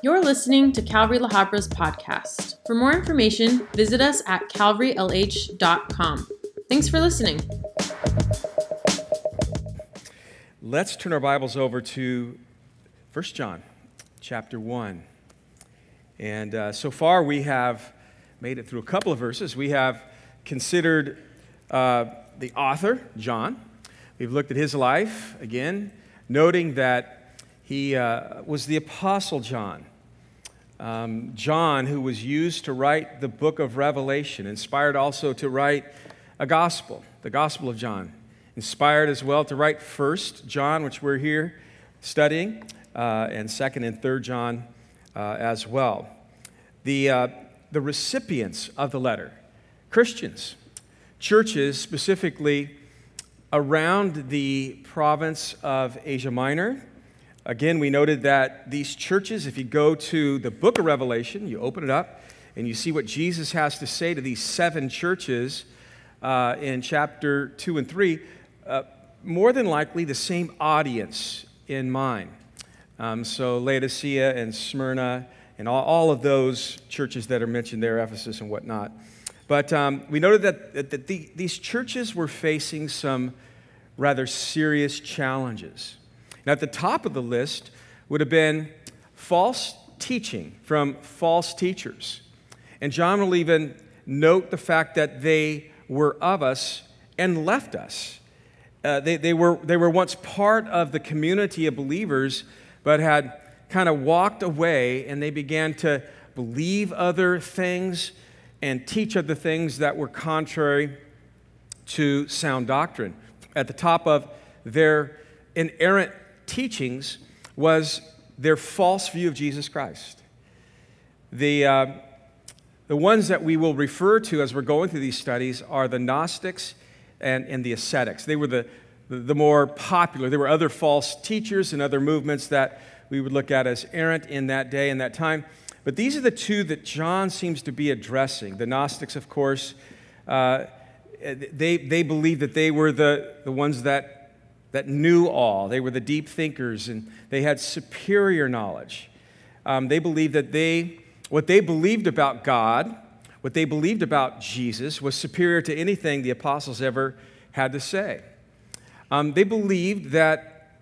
You're listening to Calvary La Habra's podcast. For more information, visit us at calvarylh.com. Thanks for listening. Let's turn our Bibles over to 1 John chapter 1. And uh, so far, we have made it through a couple of verses. We have considered uh, the author, John. We've looked at his life again, noting that he uh, was the Apostle John. Um, John, who was used to write the book of Revelation, inspired also to write a gospel, the Gospel of John. Inspired as well to write First John, which we're here studying, uh, and Second and Third John uh, as well. The, uh, the recipients of the letter, Christians, churches specifically around the province of Asia Minor. Again, we noted that these churches, if you go to the book of Revelation, you open it up and you see what Jesus has to say to these seven churches uh, in chapter 2 and 3, uh, more than likely the same audience in mind. Um, so, Laodicea and Smyrna and all, all, of those churches that are mentioned there, Ephesus and whatnot. But um, we noted that, that, the, these churches were facing some rather serious challenges. And at the top of the list would have been false teaching from false teachers. And John will even note the fact that they were of us and left us. Uh, they, they, were, they were once part of the community of believers, but had kind of walked away and they began to believe other things and teach other things that were contrary to sound doctrine. At the top of their inerrant teachings was their false view of Jesus Christ. The, uh, the ones that we will refer to as we're going through these studies are the Gnostics and, and the ascetics. They were the, the more popular. There were other false teachers and other movements that we would look at as errant in that day and that time. But these are the two that John seems to be addressing. The Gnostics, of course, uh, they, they believed that they were the, the ones that, that knew all. They were the deep thinkers and they had superior knowledge. Um, they believed that they, what they believed about God, what they believed about Jesus, was superior to anything the apostles ever had to say. Um, they believed that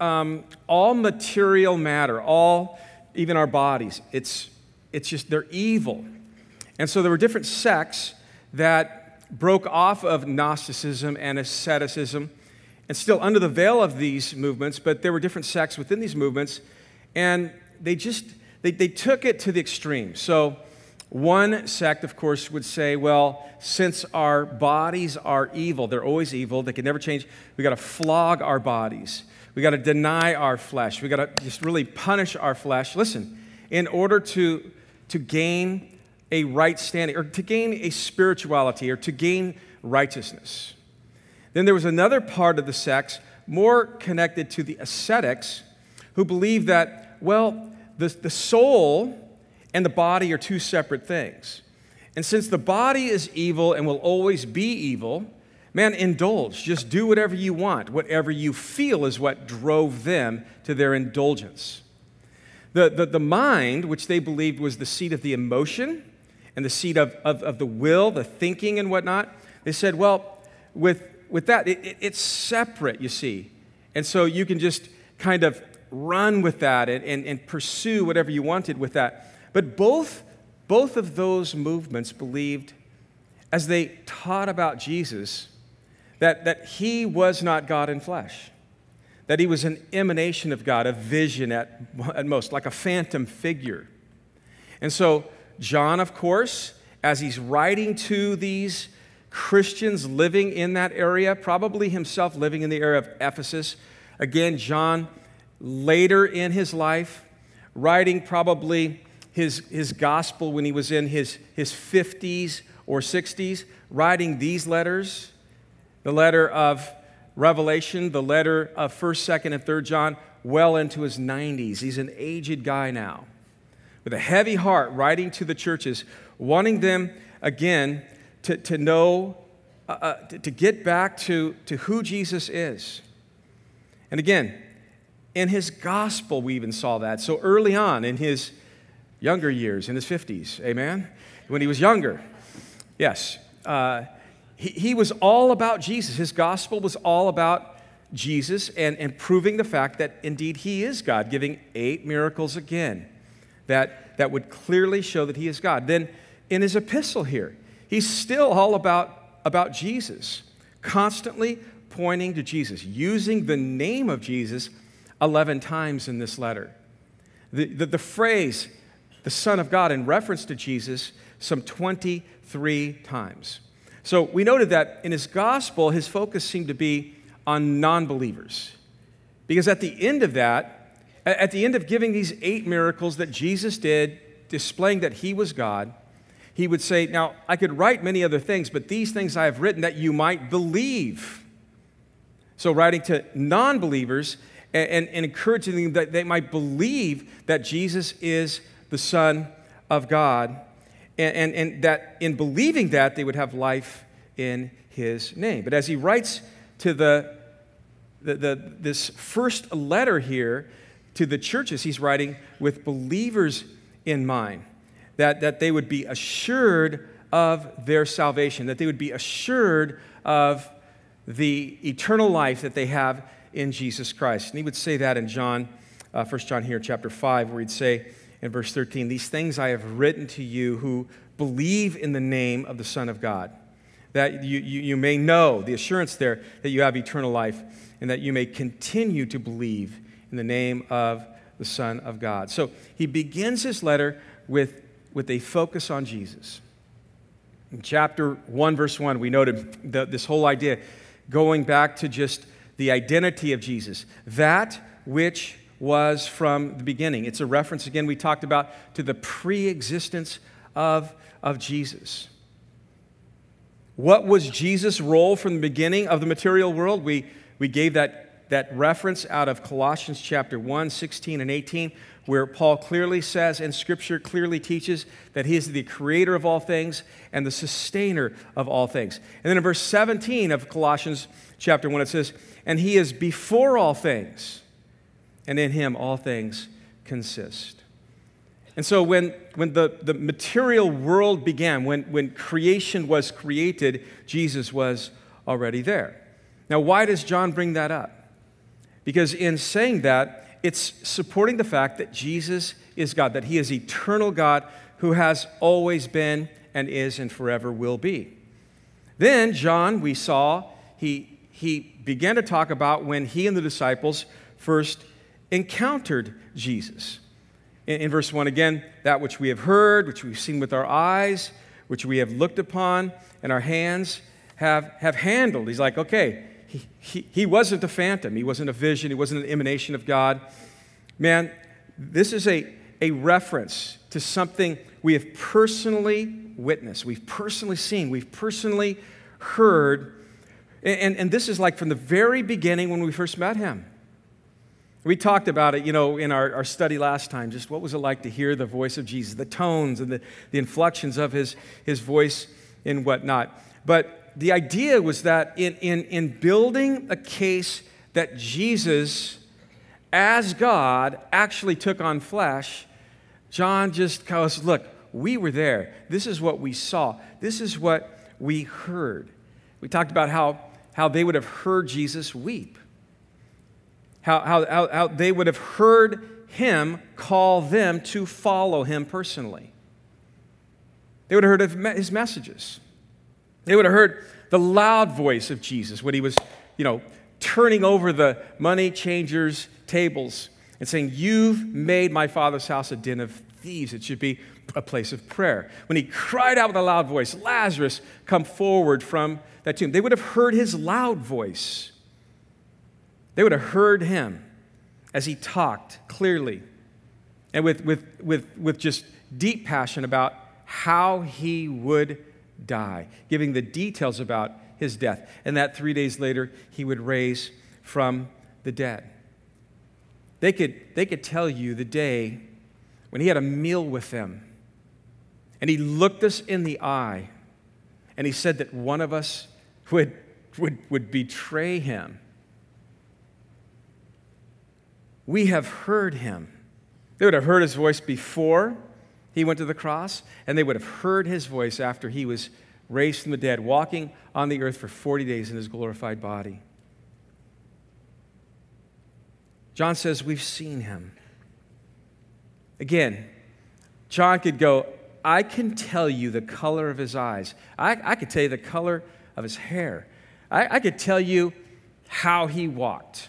um, all material matter, all even our bodies. It's, it's just, they're evil. And so there were different sects that broke off of Gnosticism and asceticism and still under the veil of these movements, but there were different sects within these movements, and they just, they, they took it to the extreme. So one sect, of course, would say, well, since our bodies are evil, they're always evil, they can never change, we got to flog our bodies. We got to deny our flesh. We got to just really punish our flesh. Listen, in order to, to gain a right standing, or to gain a spirituality, or to gain righteousness. Then there was another part of the sects, more connected to the ascetics, who believed that, well, the, the soul and the body are two separate things. And since the body is evil and will always be evil, Man, indulge. Just do whatever you want. Whatever you feel is what drove them to their indulgence. The, the, the mind, which they believed was the seat of the emotion and the seat of, of, of the will, the thinking and whatnot, they said, well, with, with that, it, it, it's separate, you see. And so you can just kind of run with that and, and, and pursue whatever you wanted with that. But both, both of those movements believed, as they taught about Jesus, that, that he was not God in flesh, that he was an emanation of God, a vision at, at most, like a phantom figure. And so, John, of course, as he's writing to these Christians living in that area, probably himself living in the area of Ephesus, again, John, later in his life, writing probably his, his gospel when he was in his, his 50s or 60s, writing these letters the letter of Revelation, the letter of 1st, 2nd, and 3rd John, well into his 90s. He's an aged guy now with a heavy heart writing to the churches, wanting them again to, to know, uh, uh, to, to get back to, to who Jesus is. And again, in his gospel, we even saw that. So early on in his younger years, in his 50s, amen? When he was younger, yes, uh, he, he was all about Jesus. His gospel was all about Jesus and, and proving the fact that indeed he is God, giving eight miracles again that, that would clearly show that he is God. Then in his epistle here, he's still all about, about Jesus, constantly pointing to Jesus, using the name of Jesus 11 times in this letter. The, the, the phrase, the Son of God, in reference to Jesus, some 23 times. So we noted that in his gospel, his focus seemed to be on non believers. Because at the end of that, at the end of giving these eight miracles that Jesus did, displaying that he was God, he would say, Now, I could write many other things, but these things I have written that you might believe. So, writing to non believers and, and, and, encouraging them that they might believe that Jesus is the Son of God, and, and, and that in believing that, they would have life in his name. But as he writes to the, the, the, this first letter here to the churches, he's writing with believers in mind, that, that they would be assured of their salvation, that they would be assured of the eternal life that they have in Jesus Christ. And he would say that in John, uh, 1 John here, chapter 5, where he'd say in verse 13, These things I have written to you who believe in the name of the Son of God that you, you, you may know, the assurance there that you have eternal life, and that you may continue to believe in the name of the Son of God. So he begins his letter with, with a focus on Jesus. In chapter 1, verse 1, we noted the, this whole idea going back to just the identity of Jesus, that which was from the beginning. It's a reference, again, we talked about to the pre existence of, of Jesus. What was Jesus' role from the beginning of the material world? We, we gave that, that reference out of Colossians chapter 1, 16 and 18, where Paul clearly says, and Scripture clearly teaches, that he is the creator of all things and the sustainer of all things. And then in verse 17 of Colossians chapter 1, it says, And he is before all things, and in him all things consist. And so when, when the, the material world began, when, when creation was created, Jesus was already there. Now, why does John bring that up? Because in saying that, it's supporting the fact that Jesus is God, that he is eternal God who has always been and is and forever will be. Then, John, we saw, he, he began to talk about when he and the disciples first encountered Jesus in, in verse 1 again, that which we have heard, which we've seen with our eyes, which we have looked upon, and our hands have, have handled. He's like, okay, he, he, wasn't a phantom, he wasn't a vision, he wasn't an emanation of God. Man, this is a, a reference to something we have personally witnessed, we've personally seen, we've personally heard. And, and, and this is like from the very beginning when we first met him. We talked about it, you know, in our, our study last time, just what was it like to hear the voice of Jesus, the tones and the, the inflections of his, his voice and whatnot. But the idea was that in, in, in building a case that Jesus, as God, actually took on flesh, John just goes, look, we were there. This is what we saw. This is what we heard. We talked about how, how they would have heard Jesus weep how, how, how they would have heard him call them to follow him personally. They would have heard his messages. They would have heard the loud voice of Jesus when he was, you know, turning over the money changers' tables and saying, You've made my father's house a den of thieves. It should be a place of prayer. When he cried out with a loud voice, Lazarus, come forward from that tomb. They would have heard his loud voice. They would have heard him as he talked clearly and with, with, with, with just deep passion about how he would die, giving the details about his death, and that three days later he would raise from the dead. They could, they could tell you the day when he had a meal with them and he looked us in the eye and he said that one of us would, would, would betray him We have heard him. They would have heard his voice before he went to the cross, and they would have heard his voice after he was raised from the dead, walking on the earth for 40 days in his glorified body. John says, We've seen him. Again, John could go, I can tell you the color of his eyes. I, I could tell you the color of his hair. I, I could tell you how he walked.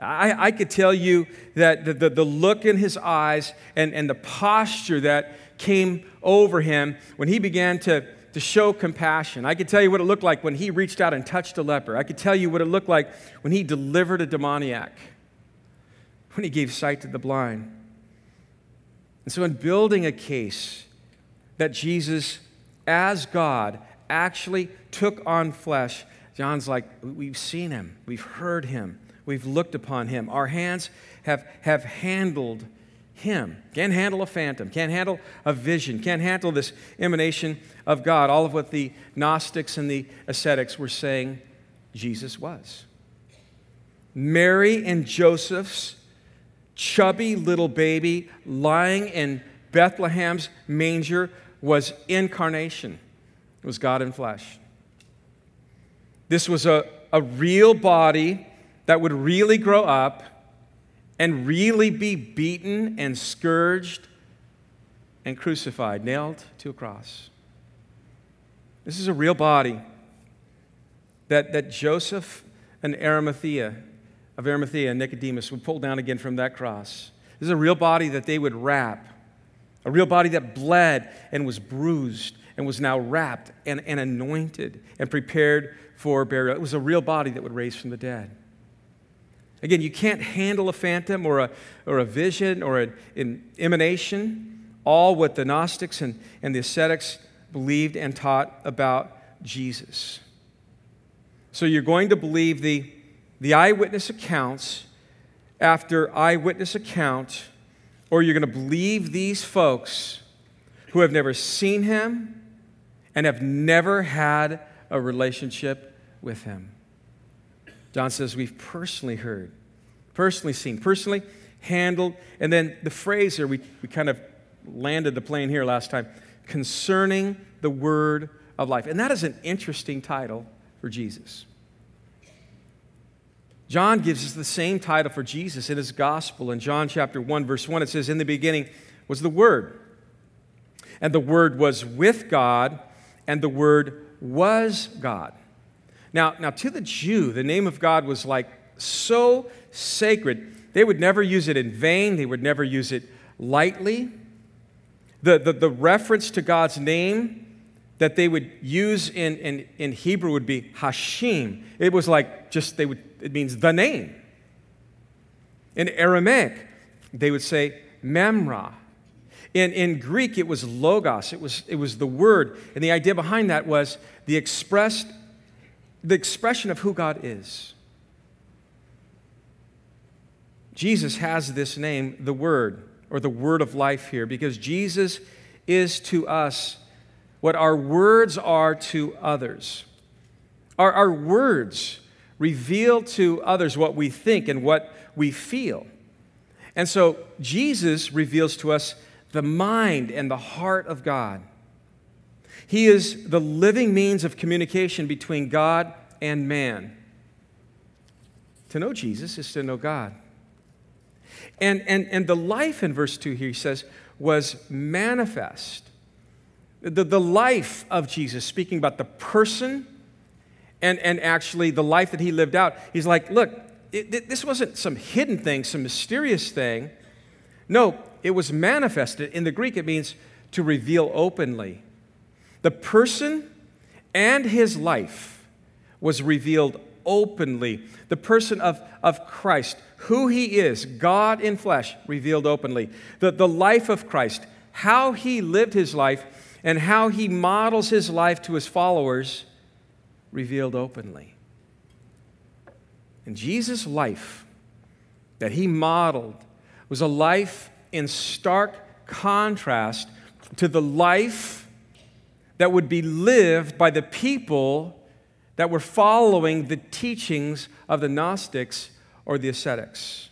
I, I could tell you that the, the, the look in his eyes and, and the posture that came over him when he began to, to show compassion. I could tell you what it looked like when he reached out and touched a leper. I could tell you what it looked like when he delivered a demoniac, when he gave sight to the blind. And so, in building a case that Jesus, as God, actually took on flesh, John's like, we've seen him, we've heard him, we've looked upon him. Our hands have, have handled him. Can't handle a phantom, can't handle a vision, can't handle this emanation of God. All of what the Gnostics and the ascetics were saying Jesus was. Mary and Joseph's chubby little baby lying in Bethlehem's manger was incarnation. It was God in flesh. This was a, a real body that would really grow up and really be beaten and scourged and crucified, nailed to a cross. This is a real body that, that Joseph and Arimathea, of Arimathea and Nicodemus would pull down again from that cross. This is a real body that they would wrap, a real body that bled and was bruised and was now wrapped and, and anointed and prepared for burial. It was a real body that would raise from the dead. Again, you can't handle a phantom or a, or a vision or a, an emanation, all what the Gnostics and, and the ascetics believed and taught about Jesus. So you're going to believe the, the eyewitness accounts after eyewitness account, or you're going to believe these folks who have never seen him and have never had a relationship with him. John says, We've personally heard, personally seen, personally handled. And then the phrase here, we, we kind of landed the plane here last time concerning the word of life. And that is an interesting title for Jesus. John gives us the same title for Jesus in his gospel. In John chapter 1, verse 1, it says, In the beginning was the Word. And the Word was with God, and the Word was God. Now, now, to the Jew, the name of God was like so sacred, they would never use it in vain, they would never use it lightly. The, the, the reference to God's name that they would use in, in, in Hebrew would be HaShem. It was like just, they would, it means the name. In Aramaic, they would say Memra. In, in Greek, it was logos, it was, it was the word. And the idea behind that was the expressed the expression of who God is. Jesus has this name, the Word, or the Word of life here, because Jesus is to us what our words are to others. Our, our words reveal to others what we think and what we feel. And so Jesus reveals to us the mind and the heart of God. He is the living means of communication between God and man. To know Jesus is to know God. And, and, and the life in verse 2 here, he says, was manifest. The, the life of Jesus, speaking about the person and, and actually the life that he lived out, he's like, look, it, it, this wasn't some hidden thing, some mysterious thing. No, it was manifested. In the Greek, it means to reveal openly. The person and his life was revealed openly. The person of, of Christ, who he is, God in flesh, revealed openly. The, the life of Christ, how he lived his life, and how he models his life to his followers, revealed openly. And Jesus' life that he modeled was a life in stark contrast to the life that would be lived by the people that were following the teachings of the Gnostics or the ascetics.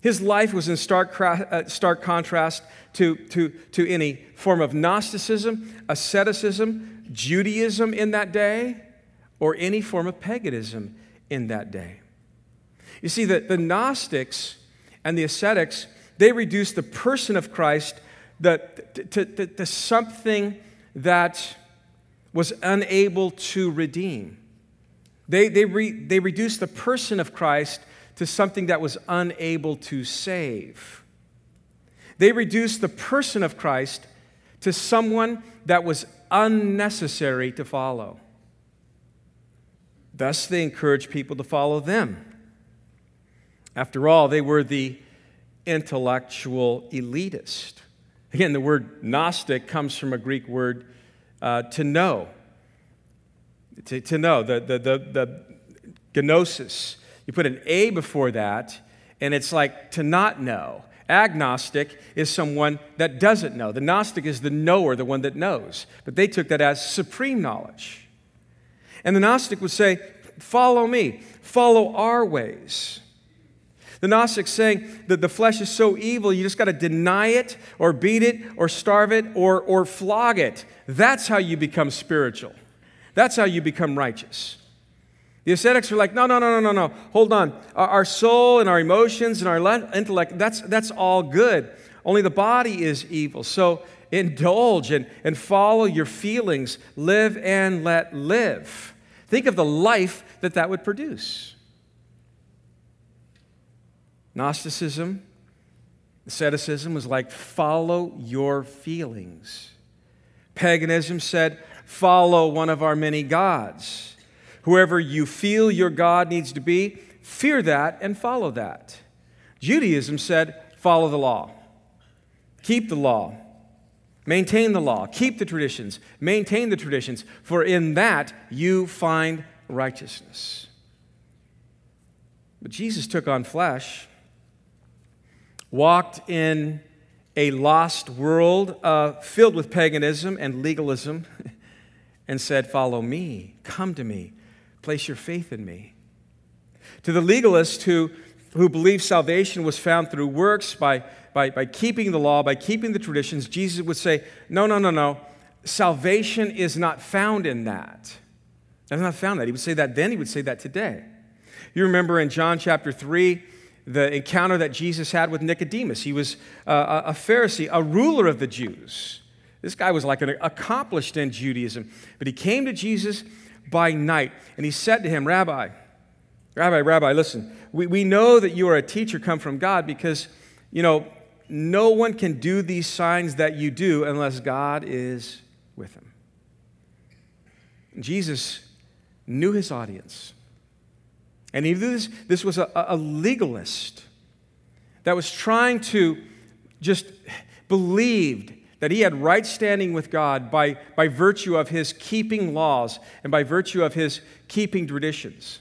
His life was in stark, uh, stark contrast to, to, to any form of Gnosticism, asceticism, Judaism in that day, or any form of paganism in that day. You see, the, the Gnostics and the ascetics, they reduced the person of Christ the, to, to, to something that was unable to redeem. They, they, re, they reduced the person of Christ to something that was unable to save. They reduced the person of Christ to someone that was unnecessary to follow. Thus, they encouraged people to follow them. After all, they were the intellectual elitist. Again, the word Gnostic comes from a Greek word uh, to know. To, to know, the, the, the, the gnosis. You put an A before that, and it's like to not know. Agnostic is someone that doesn't know. The Gnostic is the knower, the one that knows. But they took that as supreme knowledge. And the Gnostic would say, Follow me, follow our ways. The Gnostic saying that the flesh is so evil, you just got to deny it or beat it or starve it or, or flog it. That's how you become spiritual. That's how you become righteous. The ascetics are like, no, no, no, no, no, no. Hold on. Our soul and our emotions and our intellect, that's, that's all good. Only the body is evil. So indulge and, and follow your feelings. Live and let live. Think of the life that that would produce. Gnosticism, asceticism was like follow your feelings. Paganism said, follow one of our many gods. Whoever you feel your God needs to be, fear that and follow that. Judaism said, follow the law, keep the law, maintain the law, keep the traditions, maintain the traditions, for in that you find righteousness. But Jesus took on flesh, walked in a lost world uh, filled with paganism and legalism, and said, Follow me, come to me, Place your faith in me. To the legalist who, who believed salvation was found through works, by, by, by keeping the law, by keeping the traditions, Jesus would say, No, no, no, no. Salvation is not found in that. That's not found that. He would say that then, he would say that today. You remember in John chapter 3, the encounter that Jesus had with Nicodemus. He was uh, a Pharisee, a ruler of the Jews. This guy was like an accomplished in Judaism. But he came to Jesus by night. And he said to him, Rabbi, Rabbi, Rabbi, listen, we, we know that you are a teacher come from God because, you know, no one can do these signs that you do unless God is with him. Jesus knew his audience. And he this, this was a, a legalist that was trying to just believed that he had right standing with God by, by virtue of his keeping laws and by virtue of his keeping traditions.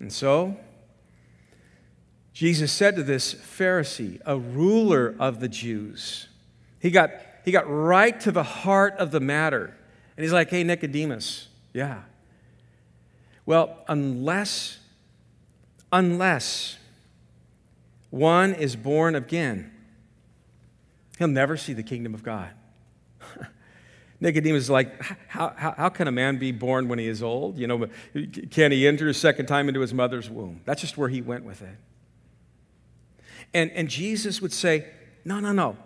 And so, Jesus said to this Pharisee, a ruler of the Jews, he got, he got right to the heart of the matter. And he's like, hey, Nicodemus, yeah. Well, unless, unless one is born again, He'll never see the kingdom of God. Nicodemus is like, how, how, how, can a man be born when he is old? You know, can he enter a second time into his mother's womb? That's just where he went with it. And, and Jesus would say, no, no, no.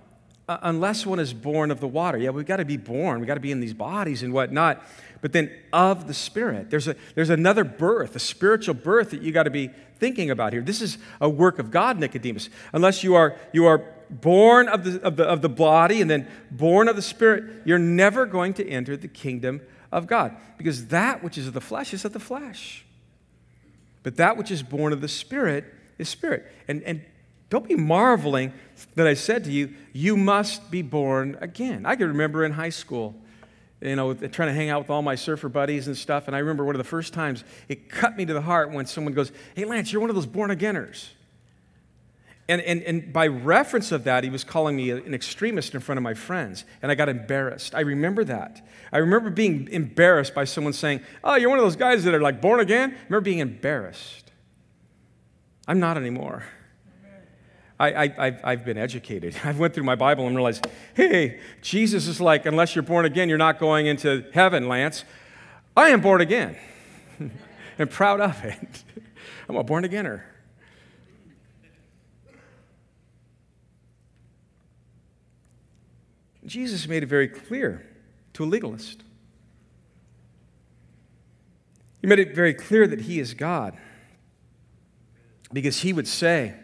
Uh, unless one is born of the water. Yeah, we've got to be born. We've got to be in these bodies and whatnot. But then of the Spirit. There's, a, there's another birth, a spiritual birth that you got to be thinking about here. This is a work of God, Nicodemus. Unless you are, you are born of the, of, the, of the body and then born of the spirit, you're never going to enter the kingdom of God. Because that which is of the flesh is of the flesh. But that which is born of the spirit is spirit. And, and don't be marveling that I said to you, you must be born again. I can remember in high school, you know, trying to hang out with all my surfer buddies and stuff. And I remember one of the first times it cut me to the heart when someone goes, Hey, Lance, you're one of those born againers. And, and, and by reference of that, he was calling me an extremist in front of my friends. And I got embarrassed. I remember that. I remember being embarrassed by someone saying, Oh, you're one of those guys that are like born again. I remember being embarrassed. I'm not anymore. I, I, I've been educated. I went through my Bible and realized, hey, Jesus is like, unless you're born again, you're not going into heaven, Lance. I am born again and proud of it. I'm a born againer. Jesus made it very clear to a legalist. He made it very clear that he is God because he would say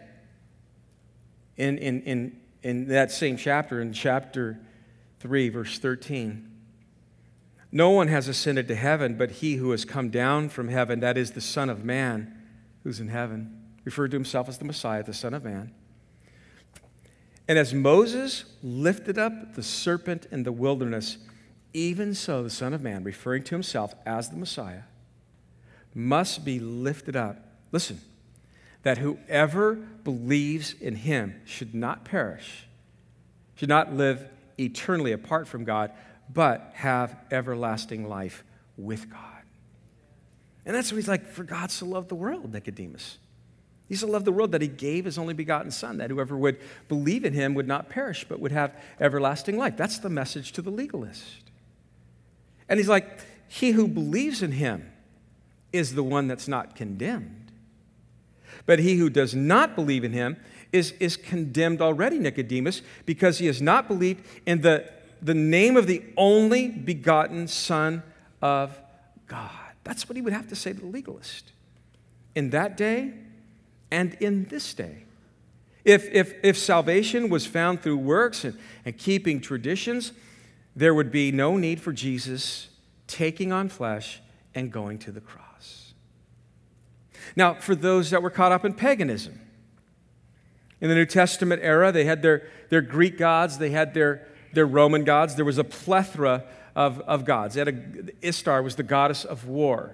in, in, in, in that same chapter, in chapter 3, verse 13, no one has ascended to heaven but he who has come down from heaven, that is the Son of Man who's in heaven, referred to himself as the Messiah, the Son of Man. And as Moses lifted up the serpent in the wilderness, even so the Son of Man, referring to himself as the Messiah, must be lifted up. Listen, that whoever believes in him should not perish, should not live eternally apart from God, but have everlasting life with God. And that's what he's like, for God so loved the world, Nicodemus. He so loved the world that he gave his only begotten Son, that whoever would believe in him would not perish, but would have everlasting life. That's the message to the legalist. And he's like, he who believes in him is the one that's not condemned. But he who does not believe in him is, is condemned already, Nicodemus, because he has not believed in the, the name of the only begotten Son of God. That's what he would have to say to the legalist. In that day and in this day. If, if, if salvation was found through works and, and keeping traditions, there would be no need for Jesus taking on flesh and going to the cross. Now, for those that were caught up in paganism, in the New Testament era, they had their, their Greek gods, they had their, their Roman gods. There was a plethora of, of gods. They had a, Ishtar was the goddess of war.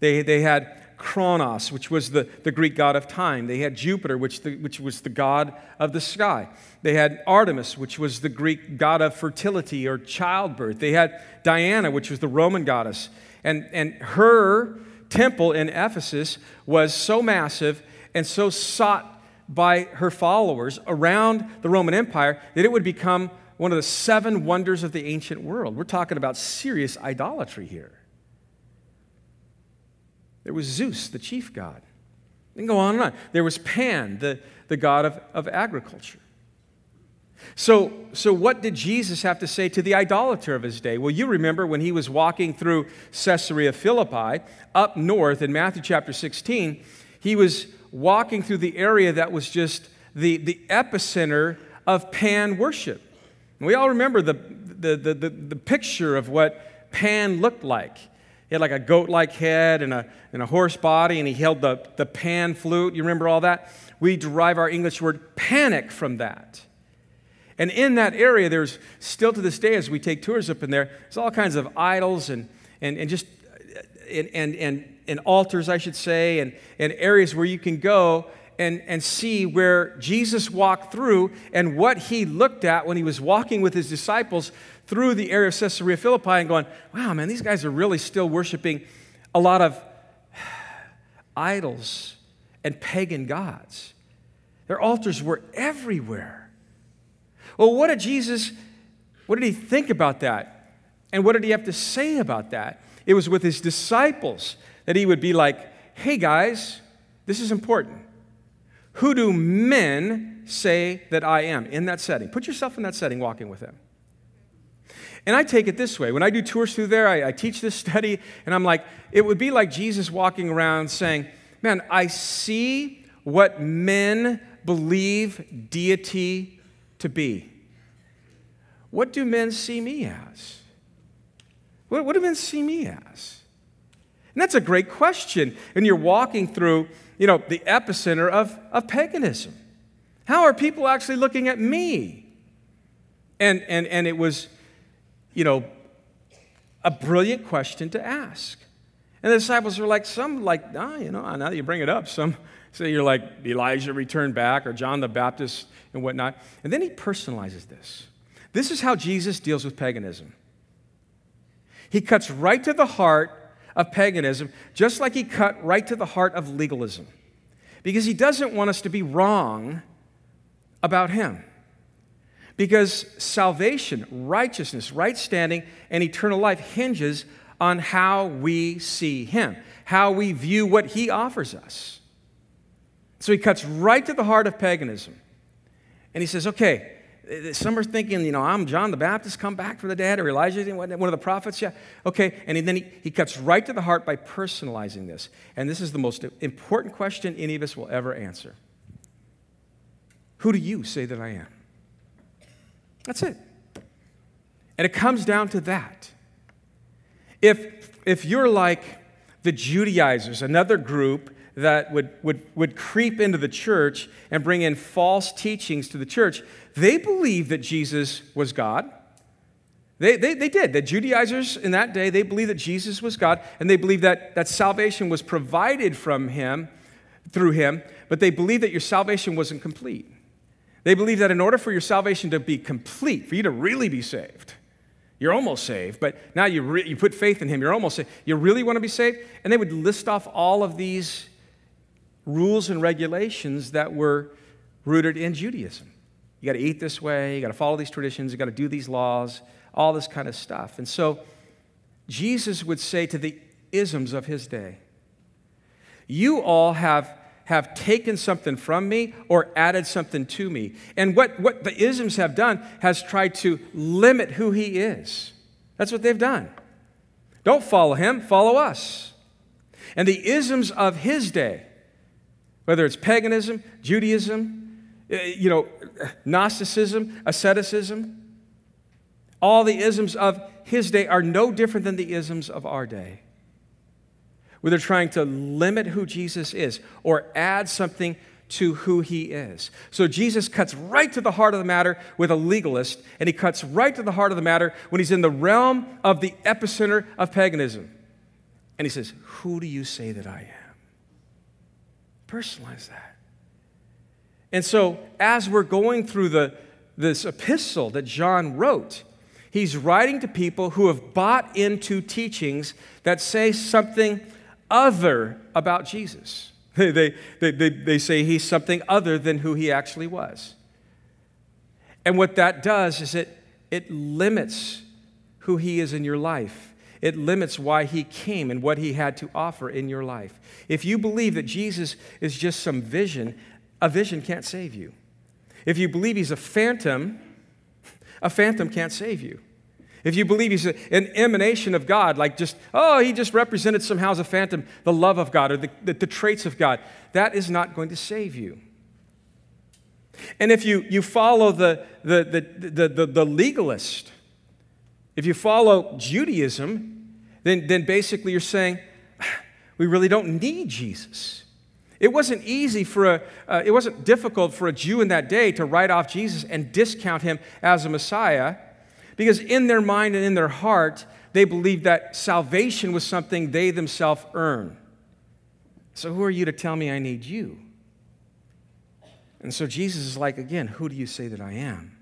They, they had Kronos, which was the, the Greek god of time. They had Jupiter, which, the, which was the god of the sky. They had Artemis, which was the Greek god of fertility or childbirth. They had Diana, which was the Roman goddess. And, and her temple in Ephesus was so massive and so sought by her followers around the Roman Empire that it would become one of the seven wonders of the ancient world. We're talking about serious idolatry here. There was Zeus, the chief god. And go on and on. There was Pan, the, the god of, of agriculture. So, so, what did Jesus have to say to the idolater of his day? Well, you remember when he was walking through Caesarea Philippi up north in Matthew chapter 16, he was walking through the area that was just the, the epicenter of Pan worship. And we all remember the, the, the, the, the picture of what Pan looked like. He had like a goat like head and a, and a horse body, and he held the, the pan flute. You remember all that? We derive our English word panic from that. And in that area, there's still to this day, as we take tours up in there, there's all kinds of idols and, and, and just and, and, and, and altars, I should say, and, and areas where you can go and, and see where Jesus walked through and what he looked at when he was walking with his disciples through the area of Caesarea Philippi and going, wow, man, these guys are really still worshiping a lot of idols and pagan gods. Their altars were everywhere. Well, what did Jesus, what did he think about that? And what did he have to say about that? It was with his disciples that he would be like, hey guys, this is important. Who do men say that I am in that setting? Put yourself in that setting walking with him. And I take it this way when I do tours through there, I, I, teach this study, and I'm like, it would be like Jesus walking around saying, Man, I see what men believe deity to be. What do men see me as? What, what do men see me as? And that's a great question. And you're walking through, you know, the epicenter of, of paganism. How are people actually looking at me? And, and, and it was you know, a brilliant question to ask. And the disciples were like, some like, ah, you know, now that you bring it up, some say you're like Elijah returned back or John the Baptist and whatnot. And then he personalizes this. This is how Jesus deals with paganism. He cuts right to the heart of paganism, just like he cut right to the heart of legalism. Because he doesn't want us to be wrong about Him. Because salvation, righteousness, right standing, and eternal life hinges on how we see Him, how we view what He offers us. So he cuts right to the heart of paganism. And he says, okay, some are thinking, you know, I'm John the Baptist, come back from the dead, or Elijah, one of the prophets. Yeah, okay. And then he, he cuts right to the heart by personalizing this. And this is the most important question any of us will ever answer Who do you say that I am? That's it. And it comes down to that. If, if you're like the Judaizers, another group that would, would, would creep into the church and bring in false teachings to the church, they believed that Jesus was God. They, they, they did. The Judaizers in that day, they believed that Jesus was God, and they believed that, that salvation was provided from him, through him, but they believed that your salvation wasn't complete. They believed that in order for your salvation to be complete, for you to really be saved, you're almost saved, but now you, re- you put faith in him, you're almost saved. You really want to be saved? And they would list off all of these rules and regulations that were rooted in Judaism. You got to eat this way, you got to follow these traditions, you got to do these laws, all this kind of stuff. And so Jesus would say to the isms of his day, You all have, have taken something from me or added something to me. And what, what the isms have done has tried to limit who he is. That's what they've done. Don't follow him, follow us. And the isms of his day whether it's paganism, Judaism, eh, you know, Gnosticism, asceticism, all the isms of his day are no different than the isms of our day. Where they're trying to limit who Jesus is or add something to who he is. So Jesus cuts right to the heart of the matter with a legalist, and he cuts right to the heart of the matter when he's in the realm of the epicenter of paganism. And he says, Who do you say that I am? Personalize that. And so, as we're going through the, this epistle that John wrote, he's writing to people who have bought into teachings that say something other about Jesus. They, they, they, they, say he's something other than who he actually was. And what that does is it, it limits who he is in your life. It limits why he came and what he had to offer in your life. If you believe that Jesus is just some vision, a vision can't save you. If you believe he's a phantom, a phantom can't save you. If you believe he's an emanation of God, like just, oh, he just represented somehow as a phantom the love of God or the, the, the traits of God, that is not going to save you. And if you, you follow the, the, the, the, the, the legalist, if you follow Judaism, then, then basically you're saying, we really don't need Jesus. It wasn't easy for a, uh, it wasn't difficult for a Jew in that day to write off Jesus and discount him as a Messiah because in their mind and in their heart, they believed that salvation was something they themselves earn. So who are you to tell me I need you? And so Jesus is like, again, who do you say that I am?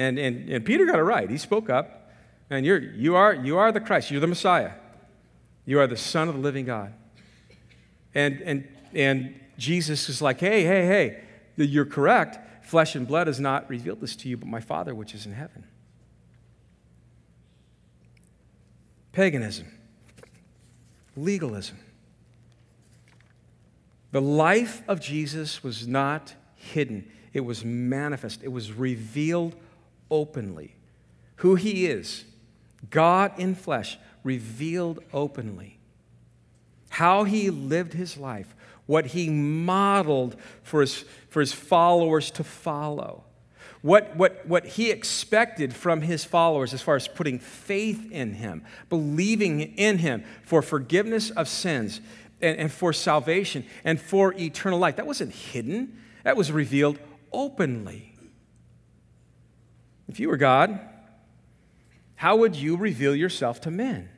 And, and, and Peter got it right. He spoke up. And you're, you, are, you are the Christ. You're the Messiah. You are the Son of the living God. And, and, and Jesus is like, hey, hey, hey, you're correct. Flesh and blood has not revealed this to you, but my Father which is in heaven. Paganism, legalism. The life of Jesus was not hidden, it was manifest, it was revealed openly. Who he is, God in flesh, revealed openly. How he lived his life, what he modeled for his, for his followers to follow. What, what, what he expected from his followers as far as putting faith in him, believing in him for forgiveness of sins and, and for salvation and for eternal life. That wasn't hidden, that was revealed openly. If you were God, how would you reveal yourself to men?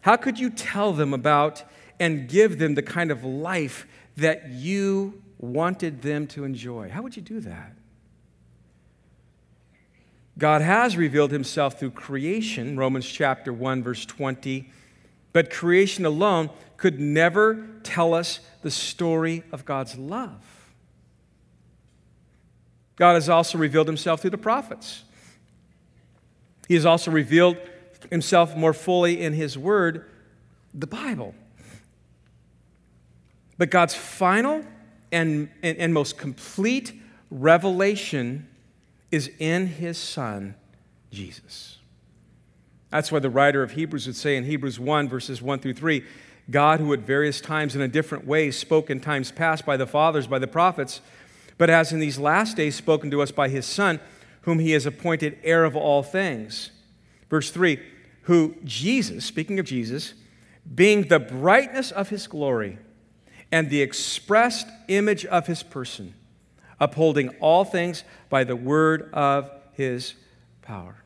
How could you tell them about and give them the kind of life that you wanted them to enjoy? How would you do that? God has revealed himself through creation, Romans chapter 1 verse 20, but creation alone could never tell us the story of God's love. God has also revealed himself through the prophets. He has also revealed himself more fully in his word, the Bible. But God's final and, and, and most complete revelation is in his Son, Jesus. That's why the writer of Hebrews would say in Hebrews 1, verses 1 through 3 God, who at various times and in different ways spoke in times past by the fathers, by the prophets, but has in these last days spoken to us by his Son, whom he has appointed heir of all things. Verse 3 Who Jesus, speaking of Jesus, being the brightness of his glory and the expressed image of his person, upholding all things by the word of his power.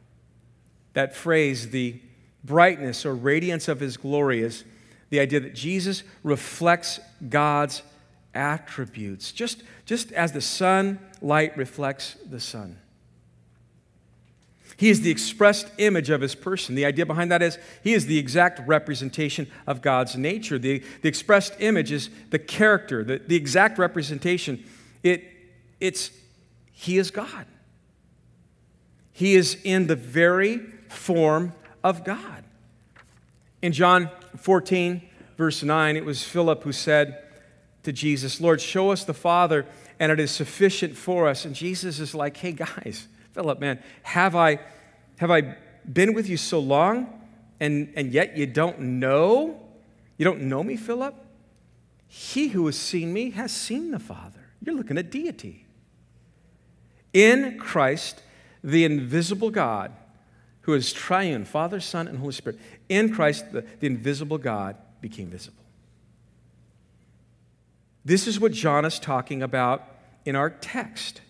That phrase, the brightness or radiance of his glory, is the idea that Jesus reflects God's attributes, just, just as the sun light reflects the sun. He is the expressed image of his person. The idea behind that is he is the exact representation of God's nature. The, the expressed image is the character, the, the exact representation. It, it's he is God. He is in the very form of God. In John 14, verse 9, it was Philip who said to Jesus, Lord, show us the Father, and it is sufficient for us. And Jesus is like, hey, guys, Philip, man, have I, have I been with you so long and, and yet you don't know? You don't know me, Philip? He who has seen me has seen the Father. You're looking at deity. In Christ, the invisible God, who is triune, Father, Son, and Holy Spirit, in Christ, the, the invisible God became visible. This is what John is talking about in our text.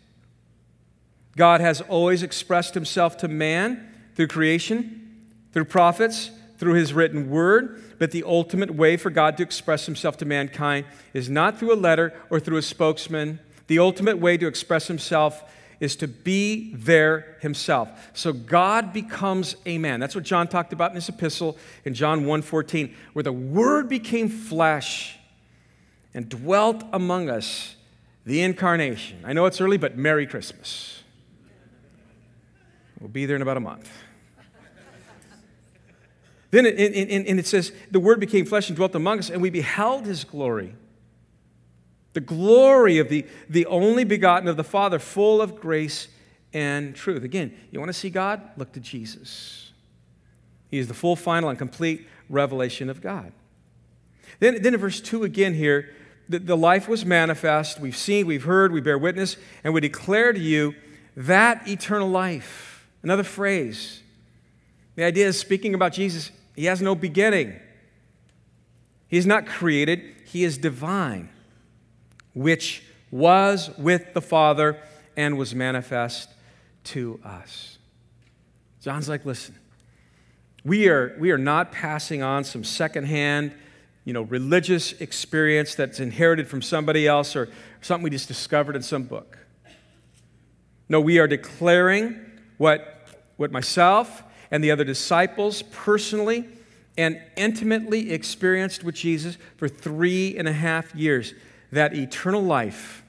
God has always expressed himself to man through creation, through prophets, through his written word, but the ultimate way for God to express himself to mankind is not through a letter or through a spokesman. The ultimate way to express himself is to be there himself. So God becomes a man. That's what John talked about in his epistle in John 1:14, where the word became flesh and dwelt among us, the incarnation. I know it's early, but Merry Christmas. We'll be there in about a month. then it, it, it, it says, The Word became flesh and dwelt among us, and we beheld His glory. The glory of the, the only begotten of the Father, full of grace and truth. Again, you want to see God? Look to Jesus. He is the full, final, and complete revelation of God. Then, then in verse 2 again here, the, the life was manifest. We've seen, we've heard, we bear witness, and we declare to you that eternal life Another phrase. The idea is speaking about Jesus, he has no beginning. He is not created, he is divine, which was with the Father and was manifest to us. John's like, listen, we are, we are not passing on some secondhand, you know, religious experience that's inherited from somebody else or something we just discovered in some book. No, we are declaring what, what myself and the other disciples personally and intimately experienced with Jesus for three and a half years that eternal life,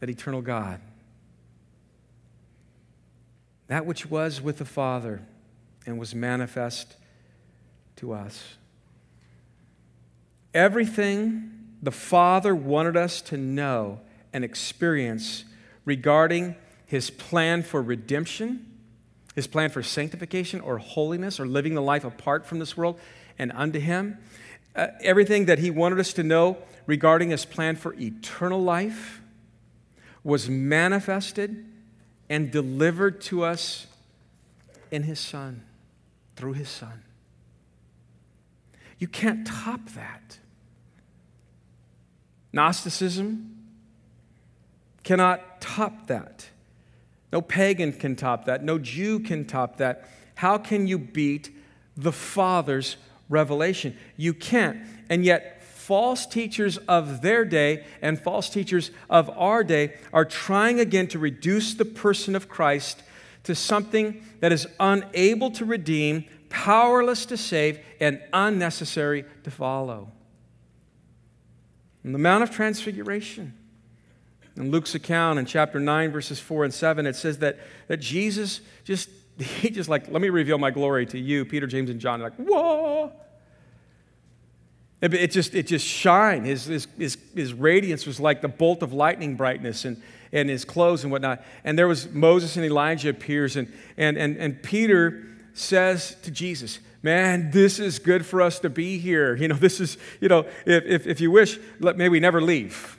that eternal God. That which was with the Father and was manifest to us. Everything the Father wanted us to know and experience regarding his plan for redemption his plan for sanctification or holiness or living the life apart from this world and unto Him. Uh, everything that He wanted us to know regarding His plan for eternal life was manifested and delivered to us in His Son, through His Son. You can't top that. Gnosticism cannot top that. No pagan can top that. No Jew can top that. How can you beat the Father's revelation? You can't. And yet, false teachers of their day and false teachers of our day are trying again to reduce the person of Christ to something that is unable to redeem, powerless to save, and unnecessary to follow. In the Mount of Transfiguration, in Luke's account in chapter 9, verses 4 and 7, it says that, that Jesus just, he just like, let me reveal my glory to you, Peter, James, and John. Like, whoa. It, it just, it just shined. His, his, his, his radiance was like the bolt of lightning brightness and, and his clothes and whatnot. And there was Moses and Elijah appears, and, and, and, and Peter says to Jesus, man, this is good for us to be here. You know, this is, you know, if, if, if you wish, let, may we never leave.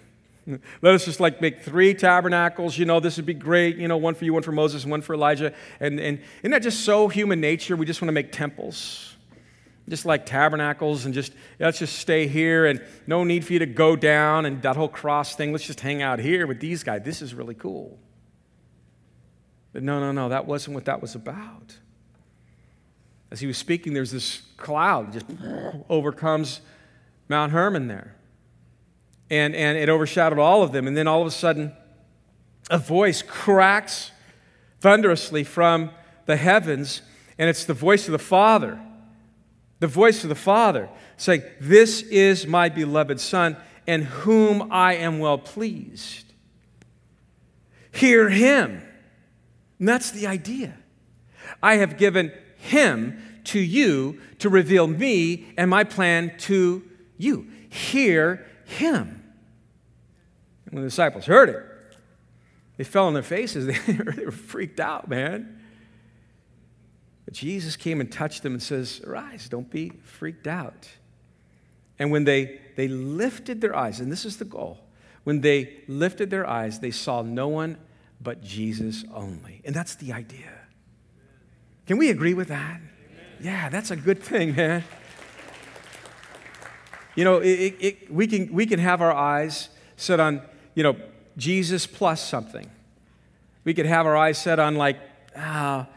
Let us just like make three tabernacles. You know, this would be great. You know, one for you, one for Moses, and one for Elijah. And, and isn't that just so human nature? We just want to make temples, just like tabernacles, and just let's just stay here and no need for you to go down and that whole cross thing. Let's just hang out here with these guys. This is really cool. But no, no, no, that wasn't what that was about as he was speaking, there's this cloud just overcomes Mount Hermon there. And, and it overshadowed all of them. And then all of a sudden, a voice cracks thunderously from the heavens, and it's the voice of the Father. The voice of the Father saying, This is my beloved Son, in whom I am well pleased. Hear him. And that's the idea. I have given him to you to reveal me and my plan to you. Hear him. And when the disciples heard it, they fell on their faces. They were freaked out, man. But Jesus came and touched them and says, Arise, don't be freaked out. And when they, they lifted their eyes, and this is the goal, when they lifted their eyes, they saw no one but Jesus only. And that's the idea. Can we agree with that? Yeah, that's a good thing, man. You know, it, it, we, can, we can have our eyes set on, you know, Jesus plus something. We could have our eyes set on, like, ah,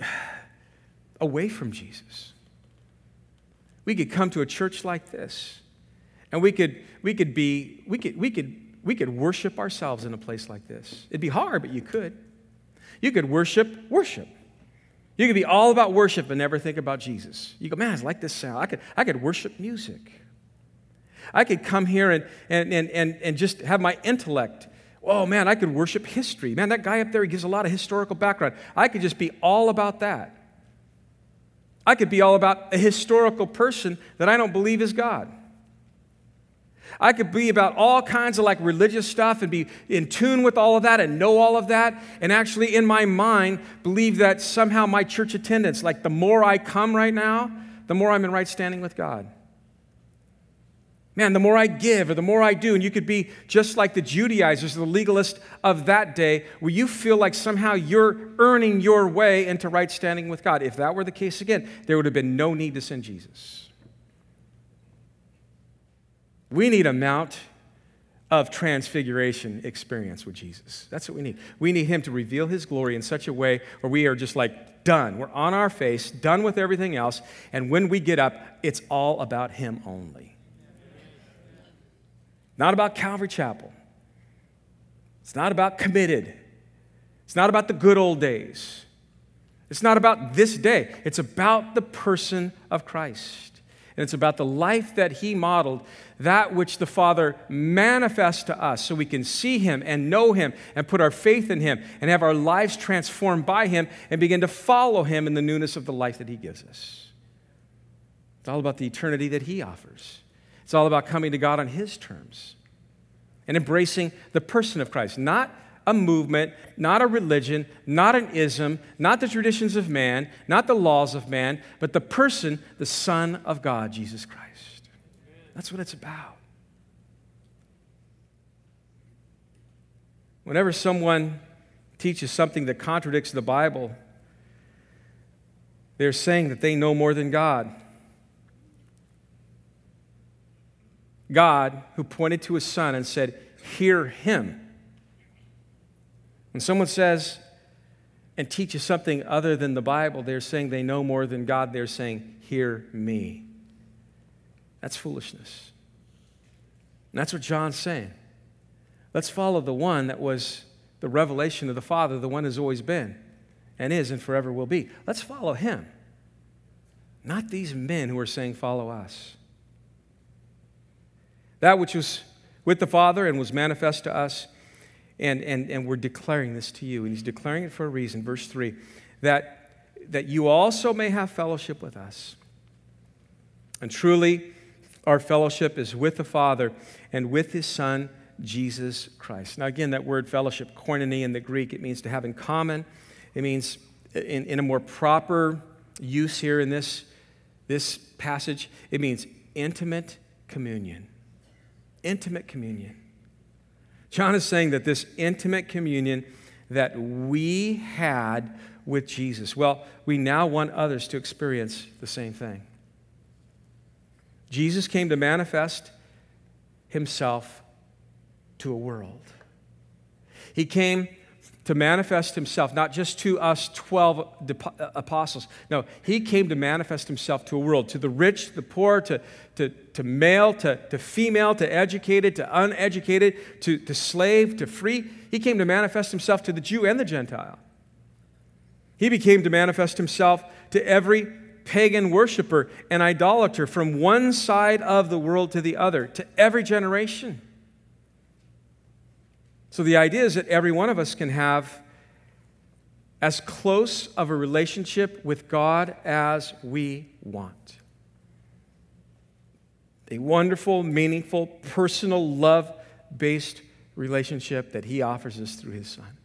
away from Jesus. We could come to a church like this, and we could, we could be, we could, we could, we could worship ourselves in a place like this. It'd be hard, but you could. You could worship, worship. You could be all about worship and never think about Jesus. You go, man, I like this sound. I could, I could worship music. I could come here and, and, and, and, and just have my intellect. Oh, man, I could worship history. Man, that guy up there, he gives a lot of historical background. I could just be all about that. I could be all about a historical person that I don't believe is God. I could be about all kinds of like religious stuff and be in tune with all of that and know all of that, and actually in my mind believe that somehow my church attendance, like the more I come right now, the more I'm in right standing with God. Man, the more I give or the more I do, and you could be just like the Judaizers, the legalists of that day, where you feel like somehow you're earning your way into right standing with God. If that were the case again, there would have been no need to send Jesus. We need a Mount of Transfiguration experience with Jesus. That's what we need. We need Him to reveal His glory in such a way where we are just like done. We're on our face, done with everything else, and when we get up, it's all about Him only. Not about Calvary Chapel. It's not about committed. It's not about the good old days. It's not about this day. It's about the person of Christ. And it's about the life that he modeled, that which the Father manifests to us so we can see him and know him and put our faith in him and have our lives transformed by him and begin to follow him in the newness of the life that he gives us. It's all about the eternity that he offers. It's all about coming to God on his terms and embracing the person of Christ, not a movement, not a religion, not an ism, not the traditions of man, not the laws of man, but the person, the Son of God, Jesus Christ. That's what it's about. Whenever someone teaches something that contradicts the Bible, they're saying that they know more than God. God, who pointed to his son and said, Hear him. When someone says and teaches something other than the Bible, they're saying they know more than God. They're saying, Hear me. That's foolishness. And that's what John's saying. Let's follow the one that was the revelation of the Father, the one who's always been and is and forever will be. Let's follow him. Not these men who are saying, Follow us. That which was with the Father and was manifest to us And, and, and we're declaring this to you, and he's declaring it for a reason. Verse 3 that, that you also may have fellowship with us. And truly, our fellowship is with the Father and with his Son, Jesus Christ. Now, again, that word fellowship, koinonia in the Greek, it means to have in common. It means, in, in a more proper use here in this, this passage, it means intimate communion. Intimate communion. John is saying that this intimate communion that we had with Jesus, well, we now want others to experience the same thing. Jesus came to manifest himself to a world. He came to manifest himself, not just to us 12 uh, apostles. No, he came to manifest himself to a world, to the rich, the poor, to, to, to male, to, to female, to educated, to uneducated, to, to slave, to free. He came to manifest himself to the Jew and the Gentile. He became to manifest himself to every pagan worshiper and idolater from one side of the world to the other, to every generation. So the idea is that every one of us can have as close of a relationship with God as we want. A wonderful, meaningful, personal, love based relationship that He offers us through His Son.